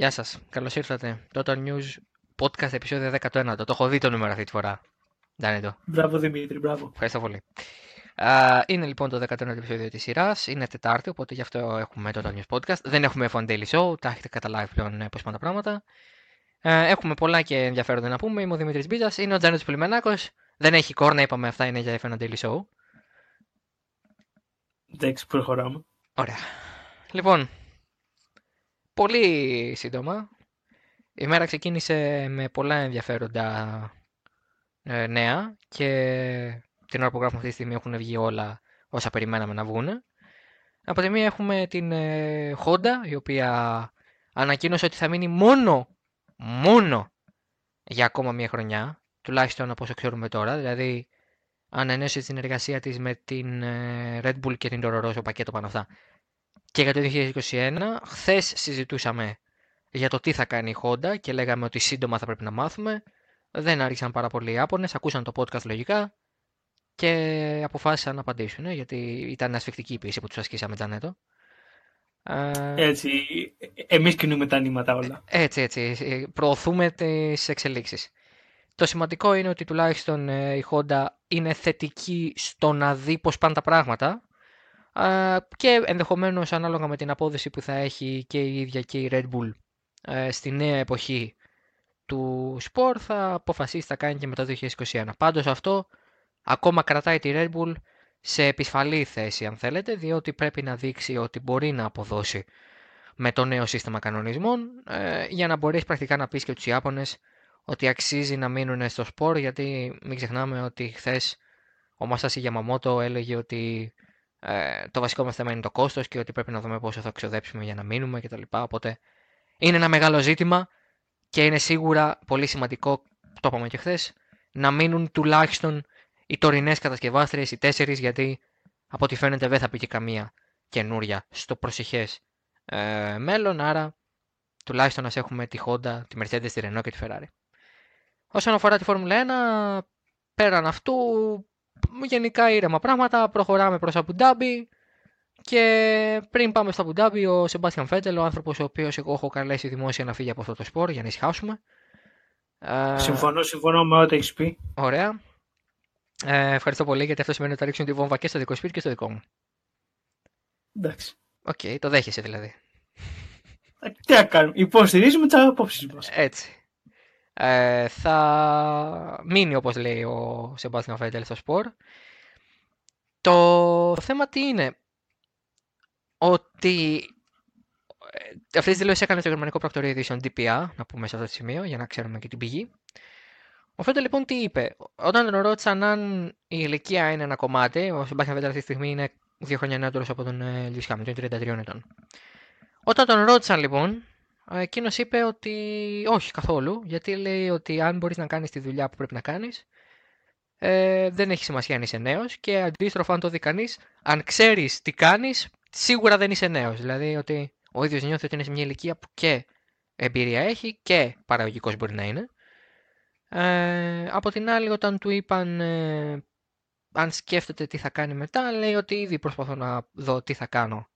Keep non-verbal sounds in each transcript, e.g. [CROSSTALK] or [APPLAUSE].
Γεια σας, καλώς ήρθατε. Total News Podcast επεισόδιο 19. Το έχω δει το νούμερο αυτή τη φορά. το. Μπράβο Δημήτρη, μπράβο. Ευχαριστώ πολύ. είναι λοιπόν το 19ο επεισόδιο της σειράς, είναι Τετάρτη, οπότε γι' αυτό έχουμε Total News Podcast. Δεν έχουμε F1 Daily Show, τα έχετε καταλάβει πλέον ε, πώς πάνε τα πράγματα. Ε, έχουμε πολλά και ενδιαφέροντα να πούμε. Είμαι ο Δημήτρης Μπίζας, είναι ο Τζάνετος Πουλημενάκος. Δεν έχει κόρνα, είπαμε αυτά είναι για F1 Daily Show. Εντάξει, προχωράμε. Ωραία. Λοιπόν, πολύ σύντομα. Η μέρα ξεκίνησε με πολλά ενδιαφέροντα ε, νέα και την ώρα που γράφουμε αυτή τη στιγμή έχουν βγει όλα όσα περιμέναμε να βγουν. Από τη μία έχουμε την ε, Honda η οποία ανακοίνωσε ότι θα μείνει μόνο, μόνο για ακόμα μία χρονιά, τουλάχιστον από όσο ξέρουμε τώρα, δηλαδή ανανέωσε τη συνεργασία της με την ε, Red Bull και την Toro Rosso πακέτο πάνω αυτά και για το 2021. Χθες συζητούσαμε για το τι θα κάνει η Honda και λέγαμε ότι σύντομα θα πρέπει να μάθουμε. Δεν άρχισαν πάρα πολλοί Ιάπωνες, ακούσαν το podcast λογικά και αποφάσισαν να απαντήσουν ε, γιατί ήταν ασφικτική η πίεση που τους ασκήσαμε Τζανέτο. Έτσι, εμείς κινούμε τα νήματα όλα. Έτσι, έτσι, προωθούμε τις εξελίξεις. Το σημαντικό είναι ότι τουλάχιστον ε, η Honda είναι θετική στο να δει πώς πάνε τα πράγματα και ενδεχομένως ανάλογα με την απόδοση που θα έχει και η ίδια και η Red Bull ε, στη νέα εποχή του σπορ θα αποφασίσει θα κάνει και μετά το 2021. Πάντως αυτό ακόμα κρατάει τη Red Bull σε επισφαλή θέση αν θέλετε διότι πρέπει να δείξει ότι μπορεί να αποδώσει με το νέο σύστημα κανονισμών ε, για να μπορέσει πρακτικά να πεις και τους Ιάπωνες ότι αξίζει να μείνουν στο σπορ γιατί μην ξεχνάμε ότι χθες ο Μασάση Γιαμαμότο έλεγε ότι ε, το βασικό μας θέμα είναι το κόστος και ότι πρέπει να δούμε πόσο θα ξοδέψουμε για να μείνουμε κτλ. Οπότε είναι ένα μεγάλο ζήτημα και είναι σίγουρα πολύ σημαντικό, το είπαμε και χθες, να μείνουν τουλάχιστον οι τωρινές κατασκευάστριες, οι τέσσερις, γιατί από ό,τι φαίνεται δεν θα πει και καμία καινούρια στο προσεχές ε, μέλλον. Άρα τουλάχιστον να έχουμε τη Honda, τη Mercedes, τη Renault και τη Ferrari. Όσον αφορά τη Φόρμουλα 1, πέραν αυτού γενικά ήρεμα πράγματα, προχωράμε προς Αμπουντάμπι και πριν πάμε στο Αμπουντάμπι ο Σεμπάστιαν Φέτελ, ο άνθρωπος ο οποίος εγώ έχω καλέσει δημόσια να φύγει από αυτό το σπορ για να ησυχάσουμε. Συμφωνώ, συμφωνώ με ό,τι έχεις πει. Ωραία. Ε, ευχαριστώ πολύ γιατί αυτό σημαίνει ότι θα ρίξουν τη βόμβα και στο δικό σπίτι και στο δικό μου. Εντάξει. OK, okay, το δέχεσαι δηλαδή. Ε, τι να κάνουμε, υποστηρίζουμε τις απόψεις μας. Έτσι ε, θα μείνει όπως λέει ο Σεμπάστιαν Φέντελ στο σπορ. Το θέμα τι είναι, ότι ε, αυτή τη δήλωση έκανε το γερμανικό πρακτορείο ειδήσεων DPA, να πούμε σε αυτό το σημείο, για να ξέρουμε και την πηγή. Ο Φέντελ λοιπόν τι είπε, όταν τον ρώτησαν αν η ηλικία είναι ένα κομμάτι, ο Σεμπάστιαν Φέντελ αυτή τη στιγμή είναι δύο χρόνια νεότερος από τον Λιους Χάμιλτον, 33 ετών. Όταν τον ρώτησαν λοιπόν Εκείνος είπε ότι όχι καθόλου, γιατί λέει ότι αν μπορείς να κάνεις τη δουλειά που πρέπει να κάνεις, ε, δεν έχει σημασία αν είσαι νέος και αντίστροφα αν το δει κανείς, αν ξέρεις τι κάνεις, σίγουρα δεν είσαι νέος. Δηλαδή ότι ο ίδιος νιώθει ότι είναι σε μια ηλικία που και εμπειρία έχει και παραγωγικός μπορεί να είναι. Ε, από την άλλη όταν του είπαν ε, αν σκέφτεται τι θα κάνει μετά, λέει ότι ήδη προσπαθώ να δω τι θα κάνω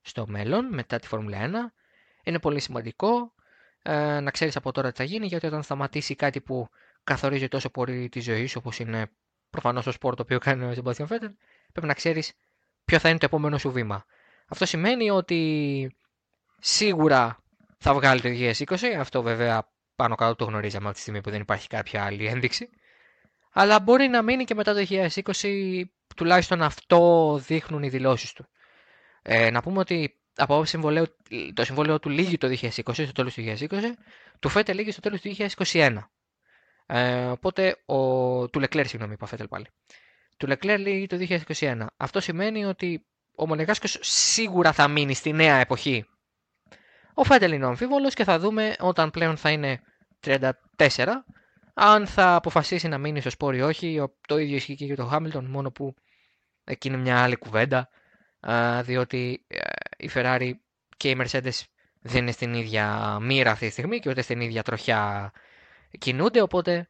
στο μέλλον μετά τη Φόρμουλα 1 είναι πολύ σημαντικό ε, να ξέρεις από τώρα τι θα γίνει, γιατί όταν σταματήσει κάτι που καθορίζει τόσο πολύ τη ζωή σου, όπως είναι προφανώς το σπορ το οποίο κάνει ο Sebastian Vettel, πρέπει να ξέρεις ποιο θα είναι το επόμενο σου βήμα. Αυτό σημαίνει ότι σίγουρα θα βγάλει το 2020, αυτό βέβαια πάνω κάτω το γνωρίζαμε από τη στιγμή που δεν υπάρχει κάποια άλλη ένδειξη. Αλλά μπορεί να μείνει και μετά το 2020, τουλάχιστον αυτό δείχνουν οι δηλώσεις του. Ε, να πούμε ότι από άποψη το συμβόλαιο του λύγει το 2020, στο τέλος του 2020, του Φέτελ λύγει στο τέλος του 2021. Ε, οπότε, ο, του Λεκλέρ, συγγνώμη, είπα Φέτελ πάλι. Του Λεκλέρ λύγει το 2021. Αυτό σημαίνει ότι ο Μονεγάσκος σίγουρα θα μείνει στη νέα εποχή. Ο Φέτελ είναι ο αμφίβολος και θα δούμε όταν πλέον θα είναι 34, αν θα αποφασίσει να μείνει στο σπόρι ή όχι. Το ίδιο ισχύει και για τον Χάμιλτον, μόνο που εκεί είναι μια άλλη κουβέντα διότι ε, η Ferrari και η Mercedes δεν είναι στην ίδια μοίρα αυτή τη στιγμή και ούτε στην ίδια τροχιά κινούνται, οπότε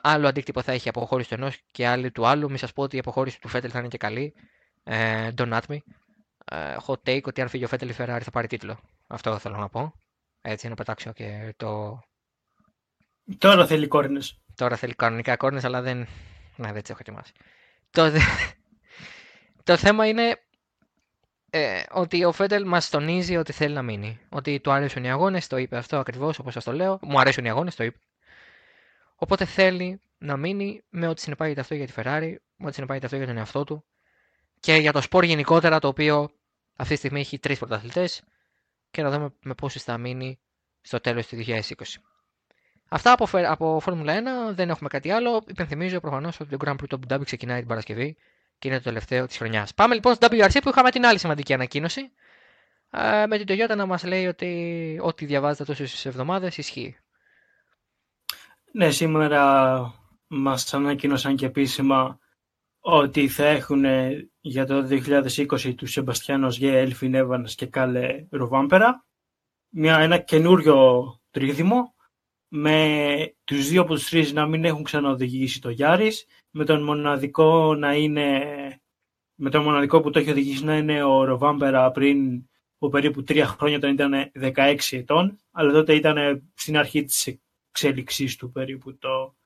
άλλο αντίκτυπο θα έχει η αποχώρηση του ενός και άλλη του άλλου. Μην σας πω ότι η αποχώρηση του Φέτελ θα είναι και καλή. don't at me. hot take ότι αν φύγει ο Φέτελ η Ferrari θα πάρει τίτλο. Αυτό θέλω να πω. Έτσι, να πετάξω και το. Τώρα θέλει κόρνες. Τώρα θέλει κανονικά κόρνες, αλλά δεν. Ναι, δεν τις έχω ετοιμάσει. Το, [LAUGHS] το θέμα είναι ε, ότι ο Φέντελ μας τονίζει ότι θέλει να μείνει. Ότι του αρέσουν οι αγώνες, το είπε αυτό ακριβώς όπως σας το λέω. Μου αρέσουν οι αγώνες, το είπε. Οπότε θέλει να μείνει με ό,τι συνεπάγεται αυτό για τη Ferrari, με ό,τι συνεπάγεται αυτό για τον εαυτό του και για το σπορ γενικότερα το οποίο αυτή τη στιγμή έχει τρεις πρωταθλητές και να δούμε με πόσου θα μείνει στο τέλος του 2020. Αυτά από, από Φόρμουλα 1, δεν έχουμε κάτι άλλο. Υπενθυμίζω προφανώς ότι το Grand Prix του Abu Dhabi ξεκινάει την Παρασκευή και είναι το τελευταίο της χρονιάς. Πάμε λοιπόν στο WRC που είχαμε την άλλη σημαντική ανακοίνωση. Με την Toyota να μας λέει ότι ό,τι διαβάζετε τόσες εβδομάδες ισχύει. Ναι, σήμερα μας ανακοίνωσαν και επίσημα ότι θα έχουν για το 2020 τους Σεμπαστιάνος Γε, Έλφιν Εύανς και Κάλε Ρουβάμπερα. Μια, ένα καινούριο τρίδημο με τους δύο από τους τρεις να μην έχουν ξαναοδηγήσει το Γιάρης, με τον μοναδικό να είναι με τον μοναδικό που το έχει οδηγήσει να είναι ο Ροβάμπερα πριν από περίπου τρία χρόνια όταν ήταν 16 ετών, αλλά τότε ήταν στην αρχή της εξέλιξής του περίπου το,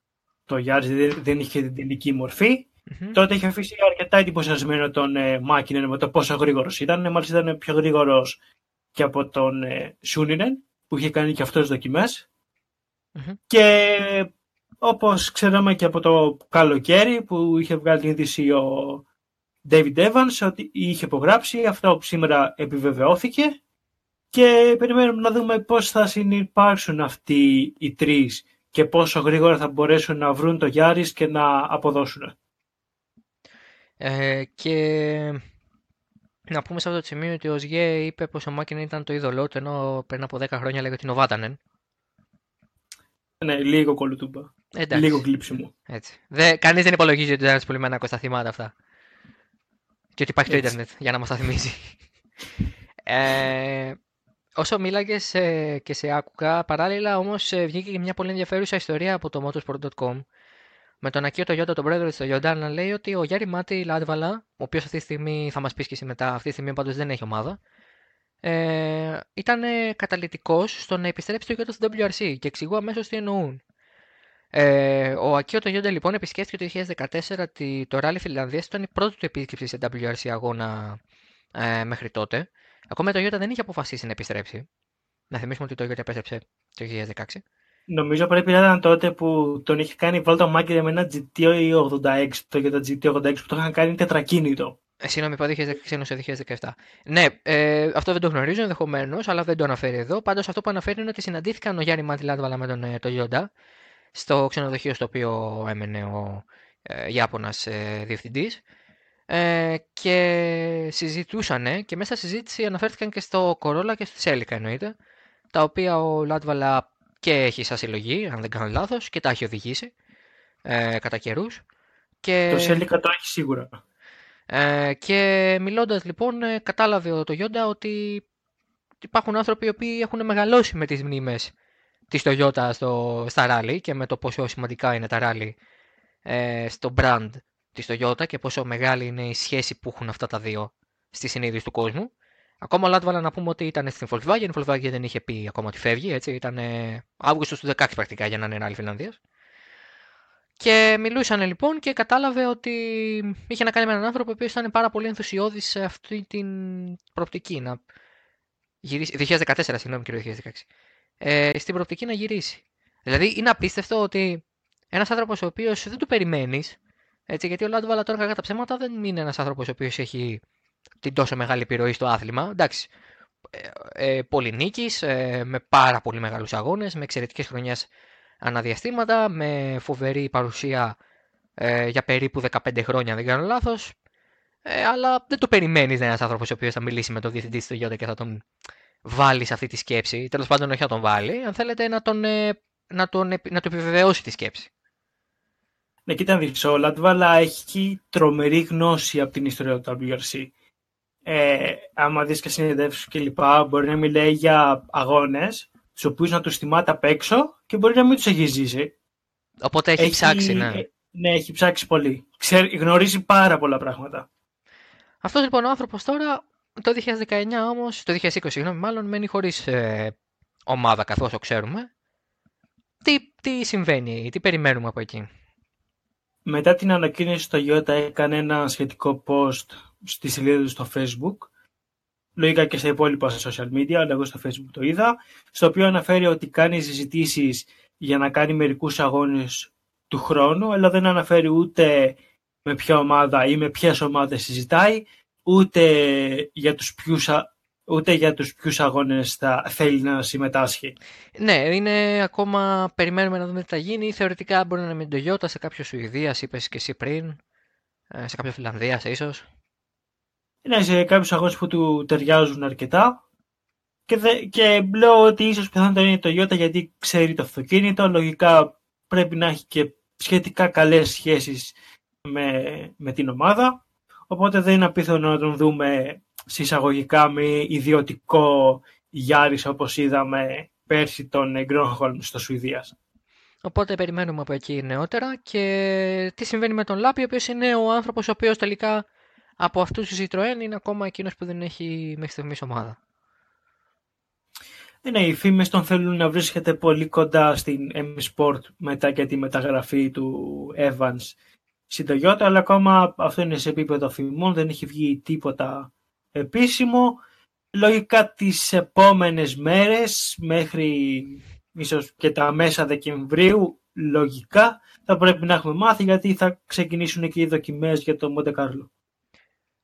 το Γιάρης, δεν είχε την τελική μορφή. Mm-hmm. Τότε είχε αφήσει αρκετά εντυπωσιασμένο τον ε, Μάκινεν με το πόσο γρήγορος ήταν. Μάλιστα ήταν πιο γρήγορος και από τον ε, Σούνινεν που είχε κάνει και αυτός δοκιμές. Mm-hmm. Και όπως ξέραμε και από το καλοκαίρι που είχε βγάλει την είδηση ο David Evans ότι είχε υπογράψει, αυτό που σήμερα επιβεβαιώθηκε και περιμένουμε να δούμε πώς θα συνεπάρξουν αυτοί οι τρεις και πόσο γρήγορα θα μπορέσουν να βρουν το Γιάρης και να αποδώσουν. Ε, και να πούμε σε αυτό το σημείο ότι ο Σγέ είπε πως ο Μάκιν ήταν το είδωλό του ενώ πριν από 10 χρόνια λέγεται ότι είναι ο Βάτανεν. Ναι, λίγο κολουτούμπα. Εντάξει. Λίγο κλείψιμο. Έτσι. Δε, κανείς δεν υπολογίζει ότι ήταν πολύ μένα στα θυμάται αυτά. Και ότι υπάρχει Έτσι. το ίντερνετ για να μας τα θυμίζει. ε, όσο μίλαγες και σε άκουγα, παράλληλα όμως ε, βγήκε και μια πολύ ενδιαφέρουσα ιστορία από το motorsport.com με τον Ακίο Τογιόντα, τον πρόεδρο της Toyota, να λέει ότι ο Γιάρη Μάτι Λάτβαλα, ο οποίος αυτή τη στιγμή θα μας πεις και εσύ μετά, αυτή τη στιγμή πάντως δεν έχει ομάδα, ε, ήταν καταλητικός στο να επιστρέψει το Toyota στο WRC και εξηγώ αμέσως τι εννοούν. Ε, ο Ακίο Τογιόντα λοιπόν επισκέφθηκε το 2014 το Rally Φιλανδίας, ήταν η πρώτη του επίσκεψη σε WRC αγώνα ε, μέχρι τότε. Ακόμα το Toyota δεν είχε αποφασίσει να επιστρέψει. Να θυμίσουμε ότι το Toyota επέστρεψε το 2016. Νομίζω πρέπει να ήταν τότε που τον είχε κάνει βόλτα μάκη με ένα GT86, το για το GT86 που το είχαν κάνει τετρακίνητο. Ε, συγγνώμη, είπα 2016 2017. Ναι, ε, αυτό δεν το γνωρίζω ενδεχομένως, αλλά δεν το αναφέρει εδώ. Πάντως αυτό που αναφέρει είναι ότι συναντήθηκαν ο Γιάννη Μάτιλάτβαλα με τον ε, Toyota στο ξενοδοχείο στο οποίο έμενε ο ε, Ιάπωνας ε, διευθυντής ε, και συζητούσαν και μέσα στη συζήτηση αναφέρθηκαν και στο Corolla και στο Celica εννοείται τα οποία ο Λάτβαλα και έχει σαν συλλογή, αν δεν κάνω λάθος, και τα έχει οδηγήσει ε, κατά καιρούς. Και... Το Σέλικα το έχει σίγουρα. Ε, και μιλώντας λοιπόν, ε, κατάλαβε ο Toyota ότι υπάρχουν άνθρωποι οι οποίοι έχουν μεγαλώσει με τις μνήμες της Toyota στο, στα ράλι και με το πόσο σημαντικά είναι τα ράλι ε, στο brand της Toyota και πόσο μεγάλη είναι η σχέση που έχουν αυτά τα δύο στη συνείδηση του κόσμου. Ακόμα Λάτβαλα να πούμε ότι ήταν στην Volkswagen. Η Volkswagen δεν είχε πει ακόμα ότι φεύγει. Έτσι. Ήταν Αύγουστος του 2016 πρακτικά για να είναι άλλη Φιλανδία. Και μιλούσαν λοιπόν και κατάλαβε ότι είχε να κάνει με έναν άνθρωπο που ήταν πάρα πολύ ενθουσιώδης σε αυτή την προοπτική. Να γυρίσει. 2014, συγγνώμη κύριο 2016. Ε, στην προοπτική να γυρίσει. Δηλαδή είναι απίστευτο ότι ένας άνθρωπος ο οποίος δεν του περιμένεις. γιατί ο Λάτβαλα τώρα κατά τα ψέματα δεν είναι ένας άνθρωπος ο οποίος έχει την τόσο μεγάλη επιρροή στο άθλημα. Εντάξει, ε, ε, πολυνίκης, ε, με πάρα πολύ μεγάλους αγώνες, με εξαιρετικές χρονιές αναδιαστήματα, με φοβερή παρουσία ε, για περίπου 15 χρόνια, δεν κάνω λάθος. Ε, αλλά δεν το περιμένεις να είναι ένας άνθρωπος ο οποίος θα μιλήσει με τον διευθυντή στο Γιώτα και θα τον βάλει σε αυτή τη σκέψη. Τέλος πάντων, όχι να τον βάλει, αν θέλετε να τον, ε, να τον, να το επιβεβαιώσει τη σκέψη. Ναι, κοίτα, δεις, ο Λατβάλα έχει τρομερή γνώση από την ιστορία του WRC ε, άμα δεις και συνεδεύσεις και λοιπά, μπορεί να μιλάει για αγώνες, τους οποίους να τους θυμάται απ' έξω και μπορεί να μην τους έχει ζήσει. Οπότε έχει, έχει ψάξει, ναι. Ναι, έχει ψάξει πολύ. Ξέρει, γνωρίζει πάρα πολλά πράγματα. Αυτός λοιπόν ο άνθρωπος τώρα, το 2019 όμως, το 2020 συγγνώμη, μάλλον μένει χωρίς ε, ομάδα καθώς το ξέρουμε. Τι, τι συμβαίνει, τι περιμένουμε από εκεί; Μετά την ανακοίνωση το Toyota έκανε ένα σχετικό post στη σελίδα του στο facebook λογικά και στα υπόλοιπα social media, αλλά εγώ στο facebook το είδα, στο οποίο αναφέρει ότι κάνει συζητήσεις για να κάνει μερικούς αγώνες του χρόνου, αλλά δεν αναφέρει ούτε με ποια ομάδα ή με ποιες ομάδες συζητάει, ούτε για τους ποιους, ούτε για τους ποιους αγώνες θα θέλει να συμμετάσχει. Ναι, είναι ακόμα, περιμένουμε να δούμε τι θα γίνει. Θεωρητικά μπορεί να είναι με την Toyota σε κάποιο Σουηδία, είπες και εσύ πριν, ε, σε κάποιο Φιλανδία ίσως. Είναι σε κάποιους αγώνες που του ταιριάζουν αρκετά. Και, δε, και λέω ότι ίσως πιθανότατα είναι το Toyota γιατί ξέρει το αυτοκίνητο. Λογικά πρέπει να έχει και σχετικά καλές σχέσεις με, με την ομάδα. Οπότε δεν είναι απίθανο να τον δούμε συσσαγωγικά με ιδιωτικό Γιάρης όπως είδαμε πέρσι τον Γκρόνχολμ στο Σουηδίας. Οπότε περιμένουμε από εκεί νεότερα και τι συμβαίνει με τον Λάπη, ο οποίος είναι ο άνθρωπος ο οποίος τελικά από αυτούς τους Citroën είναι ακόμα εκείνος που δεν έχει μέχρι στιγμής ομάδα. Ε, ναι, οι φήμες τον θέλουν να βρίσκεται πολύ κοντά στην M Sport μετά και τη μεταγραφή του Evans στην Toyota, αλλά ακόμα αυτό είναι σε επίπεδο φημών, δεν έχει βγει τίποτα επίσημο. Λογικά τις επόμενες μέρες, μέχρι ίσως και τα μέσα Δεκεμβρίου, λογικά θα πρέπει να έχουμε μάθει γιατί θα ξεκινήσουν και οι δοκιμές για το Monte Carlo.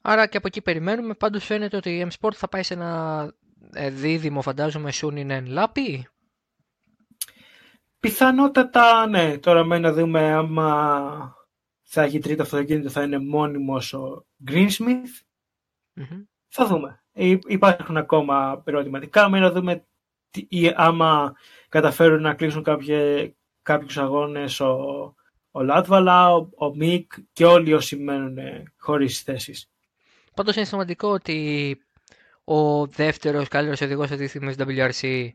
Άρα και από εκεί περιμένουμε. Πάντως φαίνεται ότι η M-Sport θα πάει σε ένα ε, δίδυμο, φαντάζομαι, Σούνινεν Λάπη. Πιθανότατα, ναι. Τώρα μένει να δούμε άμα θα έχει τρίτο αυτοκίνητο, θα είναι μόνιμος ο Greensmith. Θα δούμε. Υπάρχουν ακόμα ερωτηματικά. Μένει να δούμε ή άμα καταφέρουν να κλείσουν κάποιε, κάποιους αγώνες ο, ο Λάτβαλα, ο, ο Μικ και όλοι όσοι μένουν χωρίς θέσεις. Πάντως είναι σημαντικό ότι ο δεύτερος καλύτερος οδηγός αυτή τη στιγμή στο WRC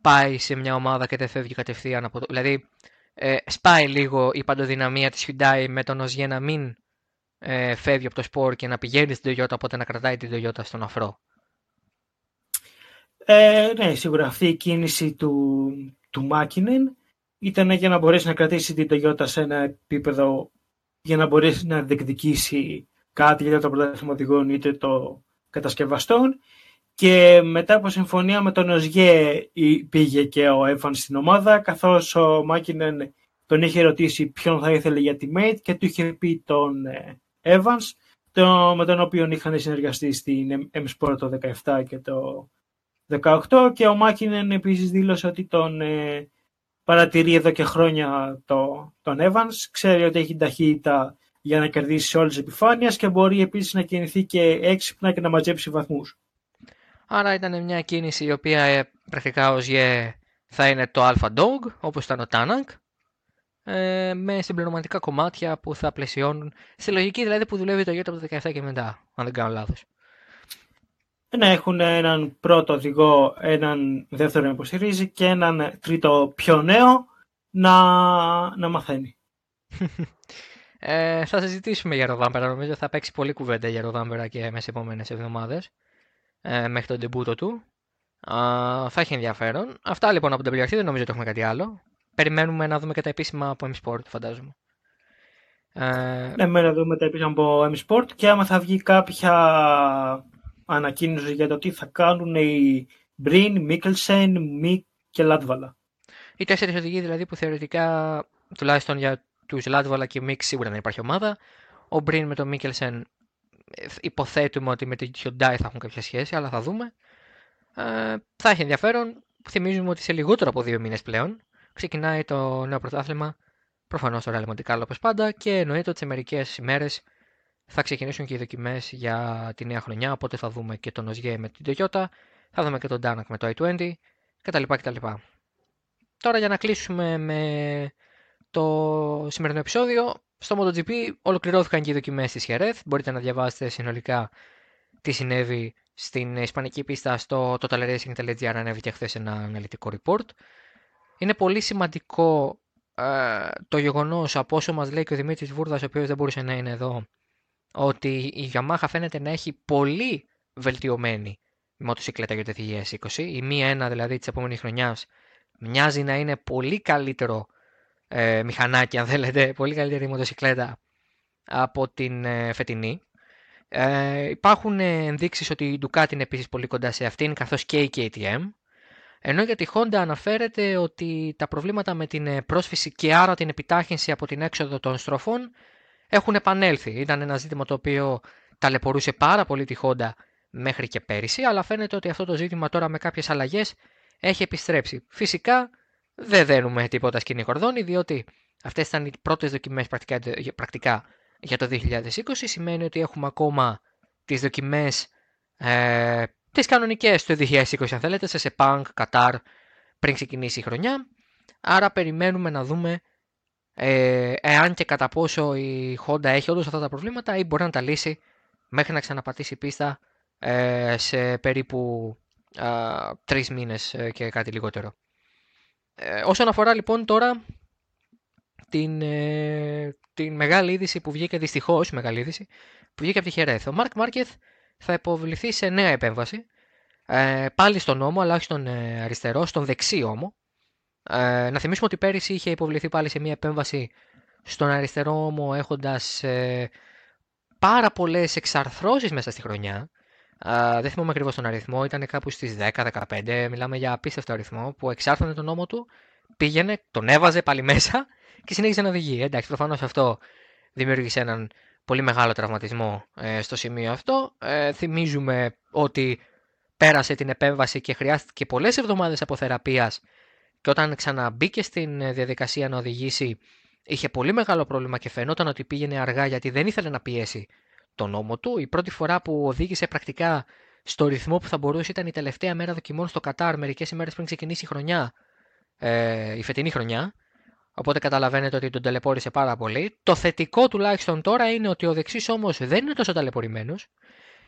πάει σε μια ομάδα και δεν φεύγει κατευθείαν από το. Δηλαδή, ε, σπάει λίγο η παντοδυναμία της Hyundai με τον Οζιέ να μην ε, φεύγει από το σπορ και να πηγαίνει στην Toyota, οπότε να κρατάει την Toyota στον αφρό. Ε, ναι, σίγουρα αυτή η κίνηση του, του Μάκινεν ήταν για να μπορέσει να κρατήσει την Toyota σε ένα επίπεδο για να μπορέσει να διεκδικήσει κάτι για το πρωτάθλημα οδηγών είτε το κατασκευαστών. Και μετά από συμφωνία με τον Οζιέ πήγε και ο Εύαν στην ομάδα καθώς ο Μάκινεν τον είχε ρωτήσει ποιον θα ήθελε για τη Mate και του είχε πει τον ε, Evans το, με τον οποίο είχαν συνεργαστεί στην M-Sport το 17 και το 18 και ο Μάκινεν επίσης δήλωσε ότι τον ε, παρατηρεί εδώ και χρόνια το, τον Evans, ξέρει ότι έχει ταχύτητα για να κερδίσει όλες τις επιφάνειες και μπορεί επίσης να κινηθεί και έξυπνα και να μαζέψει βαθμούς. Άρα ήταν μια κίνηση η οποία ε, πρακτικά ως γε θα είναι το Alpha Dog, όπως ήταν ο Τάνακ, ε, με συμπληρωματικά κομμάτια που θα πλαισιώνουν, στη λογική δηλαδή που δουλεύει το Toyota από το 17 και μετά, αν δεν κάνω λάθος. Να έχουν έναν πρώτο οδηγό, έναν δεύτερο να υποστηρίζει και έναν τρίτο πιο νέο να, να μαθαίνει. [LAUGHS] Ε, θα συζητήσουμε για Ροδάμπερα. Νομίζω θα παίξει πολύ κουβέντα για Ροδάμπερα και μέσα επόμενες εβδομάδες ε, μέχρι τον τεμπούτο του. Α, θα έχει ενδιαφέρον. Αυτά λοιπόν από την WRC, δεν νομίζω ότι έχουμε κάτι άλλο. Περιμένουμε να δούμε και τα επίσημα από M-Sport, φαντάζομαι. Ε... Ναι, να δούμε τα επίσημα από M-Sport και άμα θα βγει κάποια ανακοίνωση για το τι θα κάνουν οι Μπριν, Μίκελσεν, Μικ και Λάτβαλα. Οι τέσσερις οδηγοί δηλαδή που θεωρητικά τουλάχιστον για του Λάτβολα και Μίξ σίγουρα δεν υπάρχει ομάδα. Ο Μπριν με τον Μίκελσεν υποθέτουμε ότι με την Hyundai θα έχουν κάποια σχέση, αλλά θα δούμε. Ε, θα έχει ενδιαφέρον. Θυμίζουμε ότι σε λιγότερο από δύο μήνες πλέον ξεκινάει το νέο πρωτάθλημα. Προφανώς το Real Monte όπως πάντα και εννοείται ότι σε μερικές ημέρες θα ξεκινήσουν και οι δοκιμές για τη νέα χρονιά. Οπότε θα δούμε και τον Οζιέ με την Toyota, θα δούμε και τον Danak με το i20 κτλ. κτλ. Τώρα για να κλείσουμε με το σημερινό επεισόδιο. Στο MotoGP ολοκληρώθηκαν και οι δοκιμές της Jerez. Μπορείτε να διαβάσετε συνολικά τι συνέβη στην ισπανική πίστα στο totalracing.gr ανέβηκε χθες ένα αναλυτικό report. Είναι πολύ σημαντικό ε, το γεγονός από όσο μας λέει και ο Δημήτρης Βούρδας, ο οποίος δεν μπορούσε να είναι εδώ, ότι η Yamaha φαίνεται να έχει πολύ βελτιωμένη μοτοσυκλέτα για το 2020. Η μία ένα δηλαδή της επόμενης χρονιάς μοιάζει να είναι πολύ καλύτερο ε, μηχανάκι, αν θέλετε, πολύ καλύτερη μοτοσυκλέτα από την ε, φετινή. Ε, υπάρχουν ενδείξεις ότι η Ducati είναι επίσης πολύ κοντά σε αυτήν, καθώς και η KTM. Ενώ για τη Honda αναφέρεται ότι τα προβλήματα με την ε, πρόσφυση και άρα την επιτάχυνση από την έξοδο των στροφών έχουν επανέλθει. Ήταν ένα ζήτημα το οποίο ταλαιπωρούσε πάρα πολύ τη Honda μέχρι και πέρυσι, αλλά φαίνεται ότι αυτό το ζήτημα τώρα με κάποιες αλλαγές έχει επιστρέψει. Φυσικά δεν δένουμε τίποτα σκηνή κορδόνι, διότι αυτές ήταν οι πρώτες δοκιμές πρακτικά, πρακτικά για το 2020. Σημαίνει ότι έχουμε ακόμα τις δοκιμές ε, τις κανονικές το 2020 αν θέλετε, σε Σεπάνκ, Κατάρ, πριν ξεκινήσει η χρονιά. Άρα περιμένουμε να δούμε ε, εάν και κατά πόσο η Honda έχει όντως αυτά τα προβλήματα ή μπορεί να τα λύσει μέχρι να ξαναπατήσει πίστα ε, σε περίπου τρεις μήνες ε, και κάτι λιγότερο. Ε, όσον αφορά λοιπόν τώρα την, ε, την μεγάλη είδηση που βγήκε δυστυχώς, μεγάλη είδηση, που βγήκε από τη Χερέθ. Ο Μάρκ Μάρκεθ θα υποβληθεί σε νέα επέμβαση, ε, πάλι στον νόμο, αλλά όχι στον ε, αριστερό, στον δεξί ώμο. Ε, να θυμίσουμε ότι πέρυσι είχε υποβληθεί πάλι σε μια επέμβαση στον αριστερό ώμο έχοντας ε, πάρα πολλές εξαρθρώσεις μέσα στη χρονιά. Uh, δεν θυμάμαι ακριβώς τον αριθμό, ήταν κάπου στις 10-15. Μιλάμε για απίστευτο αριθμό που εξάρθωνε τον νόμο του, πήγαινε, τον έβαζε πάλι μέσα και συνέχιζε να οδηγεί. Εντάξει, προφανώς αυτό δημιούργησε έναν πολύ μεγάλο τραυματισμό ε, στο σημείο αυτό. Ε, θυμίζουμε ότι πέρασε την επέμβαση και χρειάστηκε πολλές εβδομάδες από θεραπεία και όταν ξαναμπήκε στην διαδικασία να οδηγήσει, είχε πολύ μεγάλο πρόβλημα και φαινόταν ότι πήγαινε αργά γιατί δεν ήθελε να πιέσει τον νόμο του. Η πρώτη φορά που οδήγησε πρακτικά στο ρυθμό που θα μπορούσε ήταν η τελευταία μέρα δοκιμών στο Κατάρ, μερικές ημέρες πριν ξεκινήσει η χρονιά, ε, η φετινή χρονιά. Οπότε καταλαβαίνετε ότι τον ταλαιπώρησε πάρα πολύ. Το θετικό τουλάχιστον τώρα είναι ότι ο δεξί όμως δεν είναι τόσο ταλαιπωρημένος.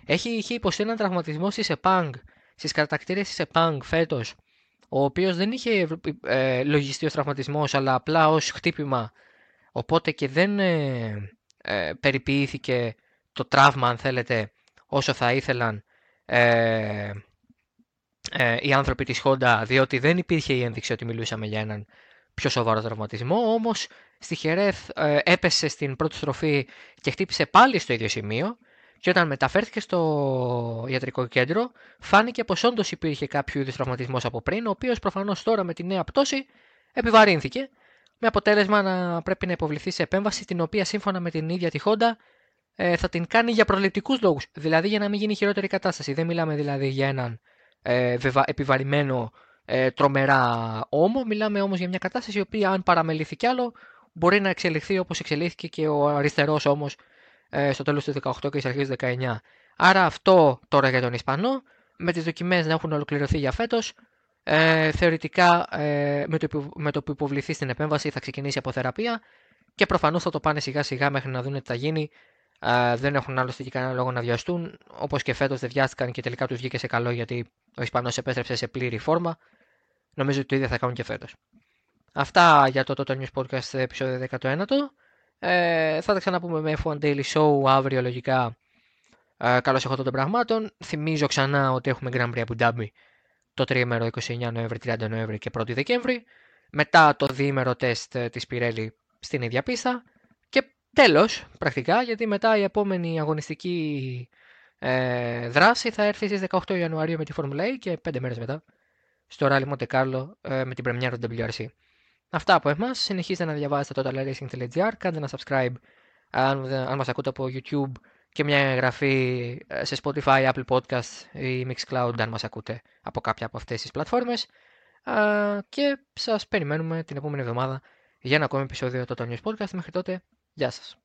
Έχει, είχε υποστεί έναν τραυματισμό στη ΣΕΠΑΝΚ, στις κατακτήρε της ΕΠΑΝΚ φέτος, ο οποίος δεν είχε ε, λογιστεί ως τραυματισμός, αλλά απλά ως χτύπημα. Οπότε και δεν ε, ε, περιποιήθηκε το τραύμα, αν θέλετε, όσο θα ήθελαν ε, ε, οι άνθρωποι της Honda, διότι δεν υπήρχε η ένδειξη ότι μιλούσαμε για έναν πιο σοβαρό τραυματισμό, όμως στη Χερέθ ε, έπεσε στην πρώτη στροφή και χτύπησε πάλι στο ίδιο σημείο και όταν μεταφέρθηκε στο ιατρικό κέντρο φάνηκε πως όντως υπήρχε κάποιο είδους τραυματισμός από πριν, ο οποίος προφανώς τώρα με τη νέα πτώση επιβαρύνθηκε με αποτέλεσμα να πρέπει να υποβληθεί σε επέμβαση την οποία σύμφωνα με την ίδια τη Honda ε, θα την κάνει για προληπτικούς λόγους, δηλαδή για να μην γίνει χειρότερη κατάσταση. Δεν μιλάμε δηλαδή για έναν ε, επιβαρημένο ε, τρομερά ώμο, μιλάμε όμως για μια κατάσταση η οποία αν παραμεληθεί κι άλλο μπορεί να εξελιχθεί όπως εξελίχθηκε και ο αριστερός όμως ε, στο τέλος του 18 και στις αρχές του 19. Άρα αυτό τώρα για τον Ισπανό, με τις δοκιμές να έχουν ολοκληρωθεί για φέτος, ε, θεωρητικά ε, με, το, με το που υποβληθεί στην επέμβαση θα ξεκινήσει από θεραπεία και προφανώς θα το πάνε σιγά σιγά μέχρι να δουν τι θα γίνει δεν έχουν άλλωστε και κανένα λόγο να βιαστούν. Όπως και φέτος δεν βιάστηκαν και τελικά τους βγήκε σε καλό γιατί ο Ισπανός επέστρεψε σε πλήρη φόρμα. Νομίζω ότι το ίδιο θα κάνουν και φέτος. Αυτά για το Total News Podcast επεισόδιο 19. Ε, θα τα ξαναπούμε με F1 Daily Show αύριο λογικά. Ε, Καλώς έχω των πραγμάτων. Θυμίζω ξανά ότι έχουμε Grand Prix Abu Dhabi το τρίμερο 29 Νοέμβρη, 30 Νοέμβρη και 1 Δεκέμβρη. Μετά το διήμερο τεστ της Pirelli στην ίδια πίστα. Τέλος, πρακτικά, γιατί μετά η επόμενη αγωνιστική ε, δράση θα έρθει στις 18 Ιανουαρίου με τη Formula E και 5 μέρες μετά στο Rally Monte Carlo ε, με την πρεμιέρα του WRC. Αυτά από εμάς. Συνεχίστε να διαβάζετε το totalracing.gr, κάντε ένα subscribe αν, αν μας ακούτε από YouTube και μια εγγραφή ε, σε Spotify, Apple Podcast ή Mixcloud αν μας ακούτε από κάποια από αυτές τις πλατφόρμες. Και σας περιμένουμε την επόμενη εβδομάδα για ένα ακόμη επεισόδιο του Total News Podcast. Μέχρι τότε, Γεια σας.